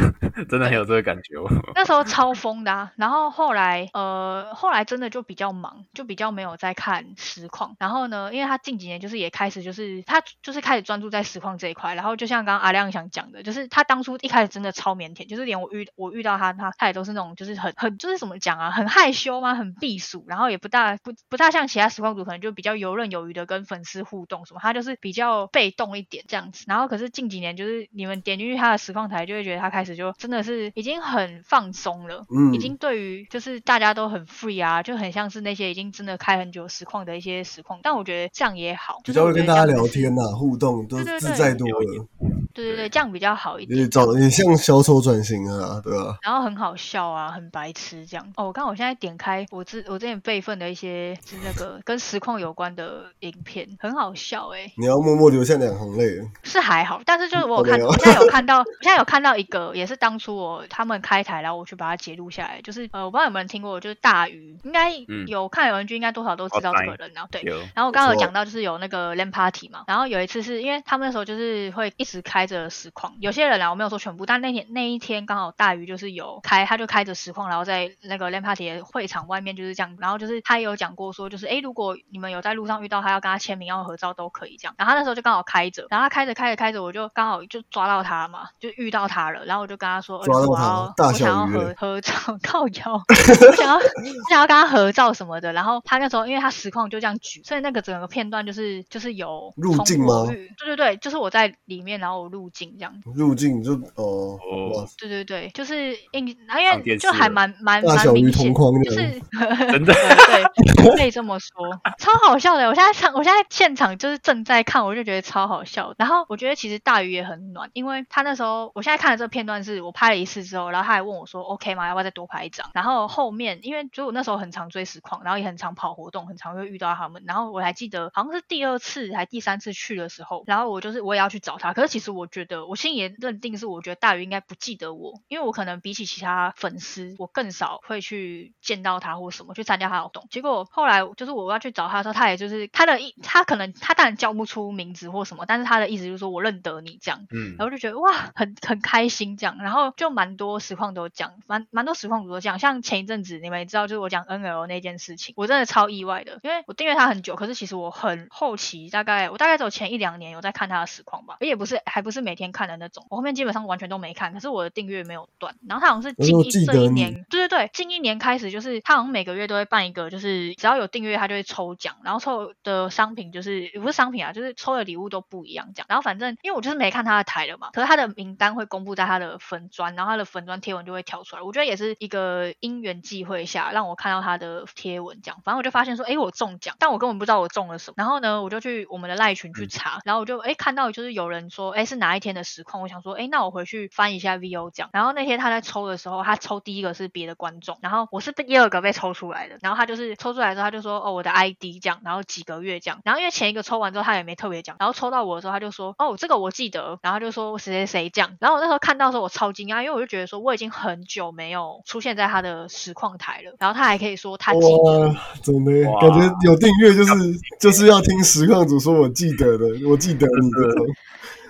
真的很有这个感觉哦。那时候超疯的、啊，然后后来呃后来真的就比较忙，就比较没有在看实况。然后呢，因为他近几年就是也开始就是他就是开始专注在实况这一块。然后就像刚刚阿亮想讲的，就是他当初一开始真的超腼腆，就是连我遇我遇到他，他他也都是那种就是很很就是怎么讲啊，很害羞吗？很避暑，然后也不大不不大像其他实况组可能就比较游刃有余的跟粉丝互动什么，他就是比较被动一点这样子。然后可是近几年就是你们点进去他的实况台，就会觉得他开始就真的是已经很放松了。嗯已经对于就是大家都很 free 啊，就很像是那些已经真的开很久实况的一些实况，但我觉得这样也好，比较会跟大家聊天呐。呐、互动都自在多了，对对对，这样比较好一点。有点找你像小丑转型啊，对吧、然后很好笑啊，很白痴这样。哦，我看我现在点开我之我之前备份的一些是那个跟实况有关的影片，很好笑哎、你要默默流下两行泪。是还好，但是就是我有看，哦我现在有看到，我现在有看到一个，也是当初我他们开台，然后我去把它截录下来，就是呃，我不知道有没有人听过，就是大鱼，应该嗯有看有人剧，应该多少都知道这个人啊，对。然后我刚刚有讲到，就是有那个 LAN party 嘛，然后有一次是因为他们那时候就是会一直开着实况，有些人啊我没有说全部，但那天那一天刚好大鱼就是有开，他就开着实况，然后在那个 LAN party 的会场外面就是这样，然后就是他也有讲过说，就是哎如果你们有在路上遇到他要跟他签名要合照都可以这样，然后他那时候就刚好开着，然后他开着开着开着，我就刚好就抓到他嘛，就遇到他了，然后我就跟他说，呃抓到他我要大我想要合合照 [laughs] 靠腰，我想要我想要跟他合照什么的，然后他那时候因为他实况就这样举，所以那个整个片段就是就是有入从镜吗？对对对，就是我在里面，然后我路径这样。子。路径就哦，哦，对对对，就是因因为就还了蛮蛮蛮明显，同框的，就是 [laughs] 真的对对，可以这么说，超好笑的。我现在场，我现在现场就是正在看，我就觉得超好笑。然后我觉得其实大鱼也很暖，因为他那时候，我现在看的这个片段是我拍了一次之后，然后他还问我说 OK 吗？要不要再多拍一张？然后后面因为就我那时候很常追实况，然后也很常跑活动，很常会遇到他们。然后我还记得好像是第二次还第三次去的时候，然后我就是我也要去找他，可是其实我觉得我心里也认定是我觉得大鱼应该不记得我，因为我可能比起其他粉丝，我更少会去见到他或什么去参加他的活动。结果后来就是我要去找他的时候，他也就是他的意，他可能他当然叫不出名字或什么，但是他的意思就是说我认得你这样。嗯然后就觉得哇，很很开心这样，然后就蛮多实况都讲，蛮蛮多实况主都讲，像前一阵子你们也知道，就是我讲 NL 那件事情，我真的超意外的，因为我订阅他很久，可是其实我很后期，大概我大概走前一两年有在看他的实况吧，而也不是还不是每天看的那种，我后面基本上完全都没看，可是我的订阅没有断，然后他好像是近一这一年，对对对，近一年开始就是他好像每个月都会办一个，就是只要有订阅他就会抽奖，然后抽的商品就是也不是商品啊，就是抽的礼物都不一样这样。然后反正因为我就是没看他的台了嘛，可是他的名单会公布在他的粉砖，然后他的粉砖贴文就会跳出来。我觉得也是一个因缘际会下让我看到他的贴文这样，反正我就发现说，哎，我中奖，但我根本不知道我中了什么。然后呢，我就去我们的赖群去查，然后我就哎看到就是有人说，哎是哪一天的实况，我想说，哎那我回去翻一下 VO 奖。然后那天他在抽的时候，他抽第一个是别的观众，然后我是第二个被抽出来的。然后他就是抽出来之后，他就说，哦我的 ID 这样，然后几个月这样。然后因为前一个抽完之后他也没特别讲，然后抽到我的时候他就说，哦这个我记得，然后他就说谁谁谁这样。然后我那时候看到的时候我超惊讶，因为我就觉得说我已经很久没有出现在他的实况台了，然后他还可以说他记得。哇，真的感觉有订阅就是就是要听实况组说我记得的，我记得你这种，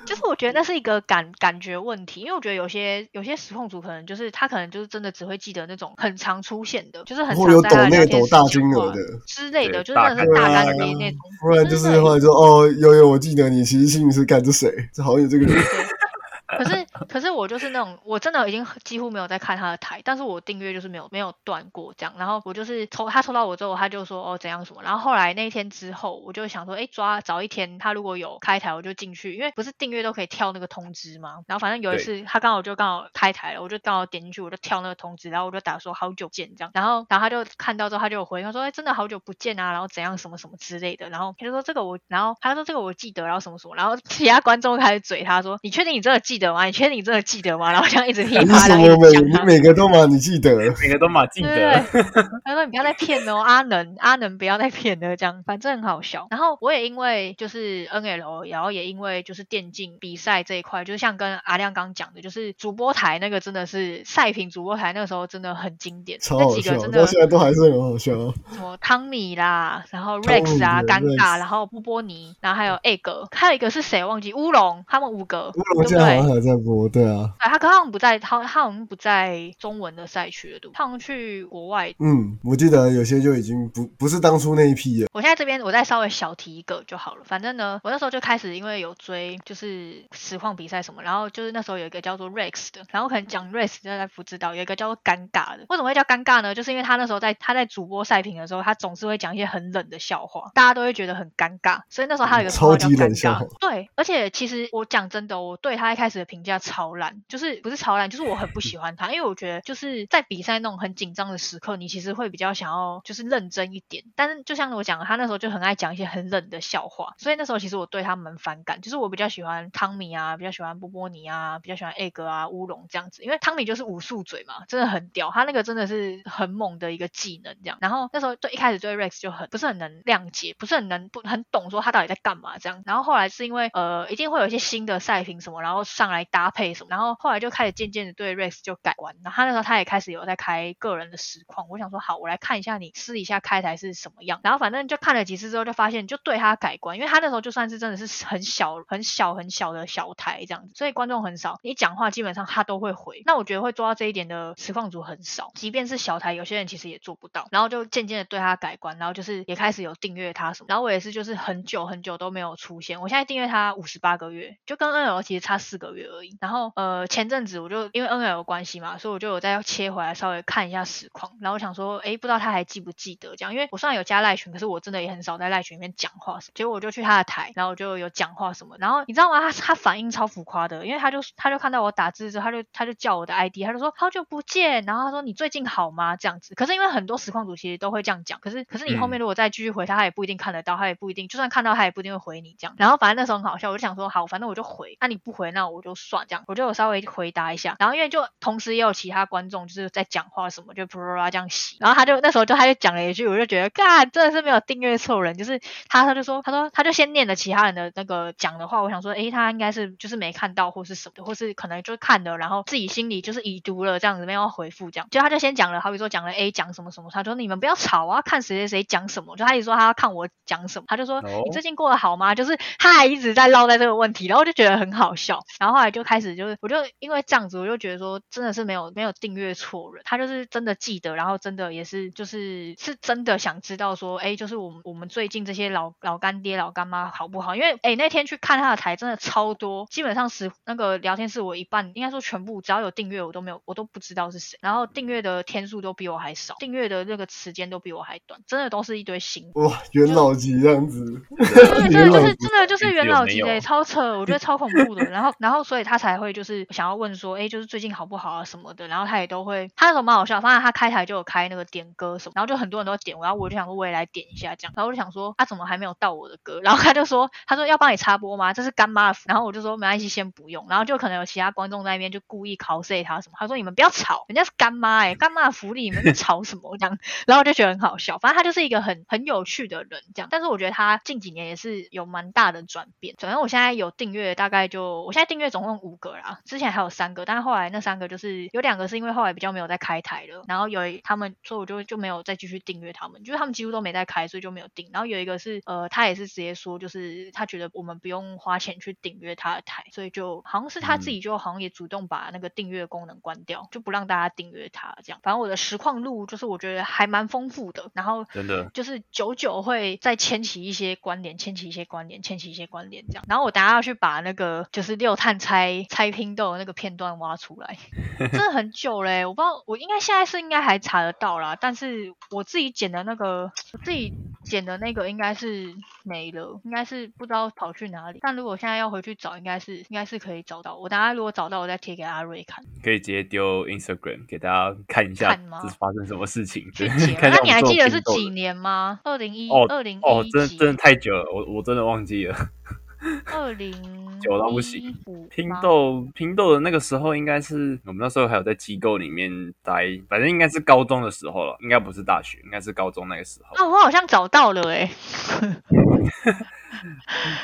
就是我觉得那是一个感感觉问题，因为我觉得有些有些实控组可能就是他可能就是真的只会记得那种很常出现的，就是很常有抖内聊天抖大室讲话金额的，之类的，就是真的是大干啊的那那种。不然就是后来说哦悠悠我记得你，其实心里是干这谁？这好像有这个人，可是可是我就是那种我真的已经几乎没有在看他的台，但是我订阅就是没有没有断过这样。然后我就是抽他抽到我之后，他就说哦怎样什么。然后后来那一天之后，我就想说，哎抓早一天他如果有开台，我就进去，因为不是订阅都可以跳那个通知吗。然后反正有一次他刚好就刚好开台了，我就刚好点进去，我就跳那个通知，然后我就打说好久见这样。然后然后他就看到之后，他就有回他说，哎真的好久不见啊，然后怎样什么什么之类的。然后他就说这个我，然后他说这个我记得，然后什么什么，然后 [laughs] 其他观众开始嘴他说，你确定你真的记得吗？你确定你真的记得吗？[laughs] 然后这样一直噼里你啪啦一什么每每个都嘛你记得，每个都嘛记对得，对对，他说你不要再骗了哦，阿能阿能不要再骗了，这样反正很好笑。然后我也因为就是 NL，然后也因为就是电竞比赛这一块，就像跟阿亮刚讲的，就是主播台那个真的是赛评主播台那个时候真的很经典，那超好笑，几个真的到现在都还是很好笑。什么汤米啦，然后 Rex 啊，尴尬，然后波波尼，然后还有 Egg，还有一个是谁忘记乌龙，他们五个，乌龙对不对现在好像？还在播，对啊，哎，他可他好像不在，他他好像不在中文的赛区了，对不对？他好像去国外。嗯，我记得有些就已经不不是当初那一批了。我现在这边我再稍微小提一个就好了。反正呢，我那时候就开始因为有追就是实况比赛什么，然后就是那时候有一个叫做 Rex 的，然后可能讲 Rex 大家不知道，有一个叫做尴尬的。为什么会叫尴尬呢？就是因为他那时候在他在主播赛评的时候，他总是会讲一些很冷的笑话，大家都会觉得很尴尬，所以那时候他有一个超级冷笑话。对，而且其实我讲真的，我对他一开始的评价超烂，就是不是超烂，就是我很不喜欢他，因为我觉得就是在比赛那种很紧张的时刻，你其实会比较想要就是认真一点。但是就像我讲，他那时候就很爱讲一些很冷的笑话，所以那时候其实我对他蛮反感。就是我比较喜欢汤米啊，比较喜欢波波尼啊，比较喜欢 egg 啊、乌龙这样子，因为汤米就是武术嘴嘛，真的很屌，他那个真的是很猛的一个技能这样。然后那时候就一开始对 Rex 就很不是很能谅解，不是很能不很懂说他到底在干嘛这样。然后后来是因为呃一定会有一些新的赛评什么，然后上来搭配什么，然后后来就开始渐渐的对 Rex 就改观。然后他那时候他也开始有在开个人的实况，我想说好，我来看一下你私底下开台是什么样。然后反正就看了几次之后，就发现就对他改观，因为他那时候就算是真的是很小很小很小的小台这样子，所以观众很少，你讲话基本上他都会回。那我觉得会做到这一点的实况组很少，即便是小台，有些人其实也做不到。然后就渐渐的对他改观，然后就是也开始有订阅他什么。然后我也是就是很久很久都没有出现，我现在订阅他五十八个月，就跟 NL 其实差四个月而已。然后呃前前阵子我就因为 N L 关系嘛，所以我就有再切回来稍微看一下实况，然后我想说，哎，不知道他还记不记得这样，因为我虽然有加赖群，可是我真的也很少在赖群里面讲话。结果我就去他的台，然后我就有讲话什么，然后你知道吗？他他反应超浮夸的，因为他就他就看到我打字之后，他就他就叫我的 I D，他就说好久不见，然后他说你最近好吗？这样子。可是因为很多实况主其实都会这样讲，可是可是你后面如果再继续回他，他也不一定看得到，他也不一定，就算看到他也不一定会回你这样。然后反正那时候很好笑，我就想说好，反正我就回，那你不回那我就算这样，我就稍微回答一下。然后因为就同时也有其他观众就是在讲话什么，就噗噗啦这样洗。然后他就那时候就他就讲了一句，我就觉得干真的是没有订阅错人，就是他他就说他说他就先念了其他人的那个讲的话，我想说诶他应该是就是没看到或是什么的，或是可能就看了，然后自己心里就是已读了这样子没有回复这样。就他就先讲了，好比说讲了 A 讲什么什么，他说你们不要吵啊，看谁谁谁讲什么，就他一直说他要看我讲什么，他就说你最近过得好吗？就是他还一直在唠在这个问题，然后就觉得很好笑，然后后来就开始就是我就因为这样子，我就觉得说真的是没有没有订阅错人，他就是真的记得，然后真的也是就是是真的想知道说，哎，就是我们我们最近这些老老干爹老干妈好不好？因为哎那天去看他的台真的超多，基本上是那个聊天室我一半应该说全部只要有订阅我都没有我都不知道是谁，然后订阅的天数都比我还少，订阅的那个时间都比我还短，真的都是一堆新哇元老级这样子，对，真的就是真的就是元老级的，超扯，我觉得超恐怖的。然后然后所以他才会就是想要问说，哎，就是最近好不好啊什么的，然后他也都会，他那时候蛮好笑，发现他开台就有开那个点歌什么，然后就很多人都点，然后我就想说我也来点一下这样，然后我就想说他怎么还没有到我的歌，然后他就说他说要帮你插播吗？这是干妈的，然后我就说没关系，先不用，然后就可能有其他观众在那边就故意 cosay 他什么，他说你们不要吵，人家是干妈哎，干妈的福利你们在吵什么？这样，然后我就觉得很好笑，反正他就是一个很很有趣的人这样，但是我觉得他近几年也是有蛮大的转变，反正我现在有订阅大概就我现在订阅总共五个啦，之前还有三个，但是后来那三个就是有两个是因为后来比较没有在开台了，然后有他们所以我就就没有再继续订阅他们，就是他们几乎都没在开，所以就没有订。然后有一个是呃他也是直接说就是他觉得我们不用花钱去订阅他的台，所以就好像是他自己就好像也主动把那个订阅功能关掉，就不让大家订阅他这样。反正我的实况录就是我觉得还蛮丰富的，然后真的就是久久会再牵起一些关联，牵起一些关联，牵起一些关联这样。然后我等下要去把那个就是六探猜猜拼豆那个片段挖出来，真的很久嘞，我不知道我应该现在是应该还查得到啦，但是我自己剪的那个我自己剪的那个应该是没了，应该是不知道跑去哪里。但如果现在要回去找，应该是应该是可以找到。我等下如果找到，我再贴给阿瑞看。可以直接丢 Instagram 给大家看一下，这是发生什么事情。那你还记得是几年吗？二零一哦二零哦，一真的真的太久了，我我真的忘记了。二零久到不行拼豆拼豆的那个时候，应该是我们那时候还有在机构里面待，反正应该是高中的时候了，应该不是大学，应该是高中那个时候。啊，我好像找到了哎、[laughs]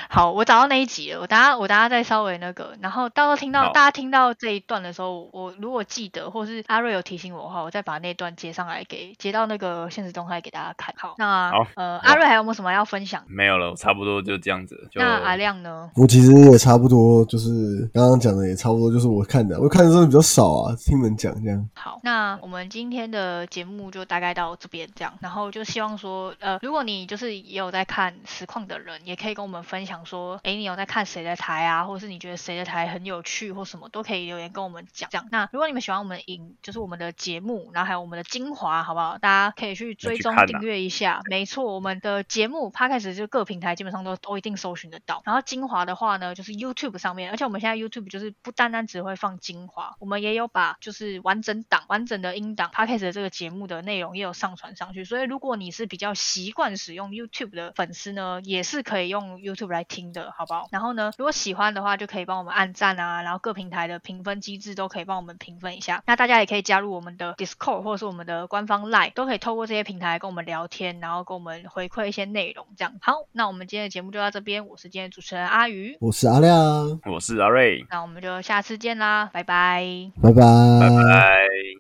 好，我找到那一集了，我等下我等下再稍微那个，然后到时候听到大家听到这一段的时候，我如果记得或是阿瑞有提醒我的话，我再把那段接上来给接到那个现实动态给大家看。好，那好呃阿瑞还有没有什么要分享？没有了，差不多就这样子。那阿亮呢？我其实也差不多，就是刚刚讲的也差不多，就是我看的，我看的真的比较少啊，听你们讲这样。好，那我们今天的节目就大概到这边这样，然后就希望说，呃，如果你就是也有在看实况的人，也可以跟我们分享说，诶，你有在看谁的台啊，或者是你觉得谁的台很有趣或什么，都可以留言跟我们讲。讲，那如果你们喜欢我们的影，就是我们的节目，然后还有我们的精华，好不好？大家可以去追踪订阅一下。没错，我们的节目 p 开始就各平台基本上都都一定搜寻得到。然后精华的话呢，就是 YouTube 上面，而且我们现在 YouTube 就是不单单只会放精华，我们也有把就是完整档、完整的音档 p 开始的这个节目的内容也有上传上去。所以如果你是比较习惯使用 YouTube 的粉丝呢，也是可以用 YouTube 来听的，好不好？然后呢，如果喜欢的话，就可以帮我们按赞啊，然后各平台的评分机制都可以帮我们评分一下。那大家也可以加入我们的 Discord 或者是我们的官方 Line，都可以透过这些平台跟我们聊天，然后跟我们回馈一些内容。这样好，那我们今天的节目就到这边，我是今天的主持人阿鱼，我是阿亮，我是阿瑞，那我们就下次见啦，拜拜。拜拜，拜拜。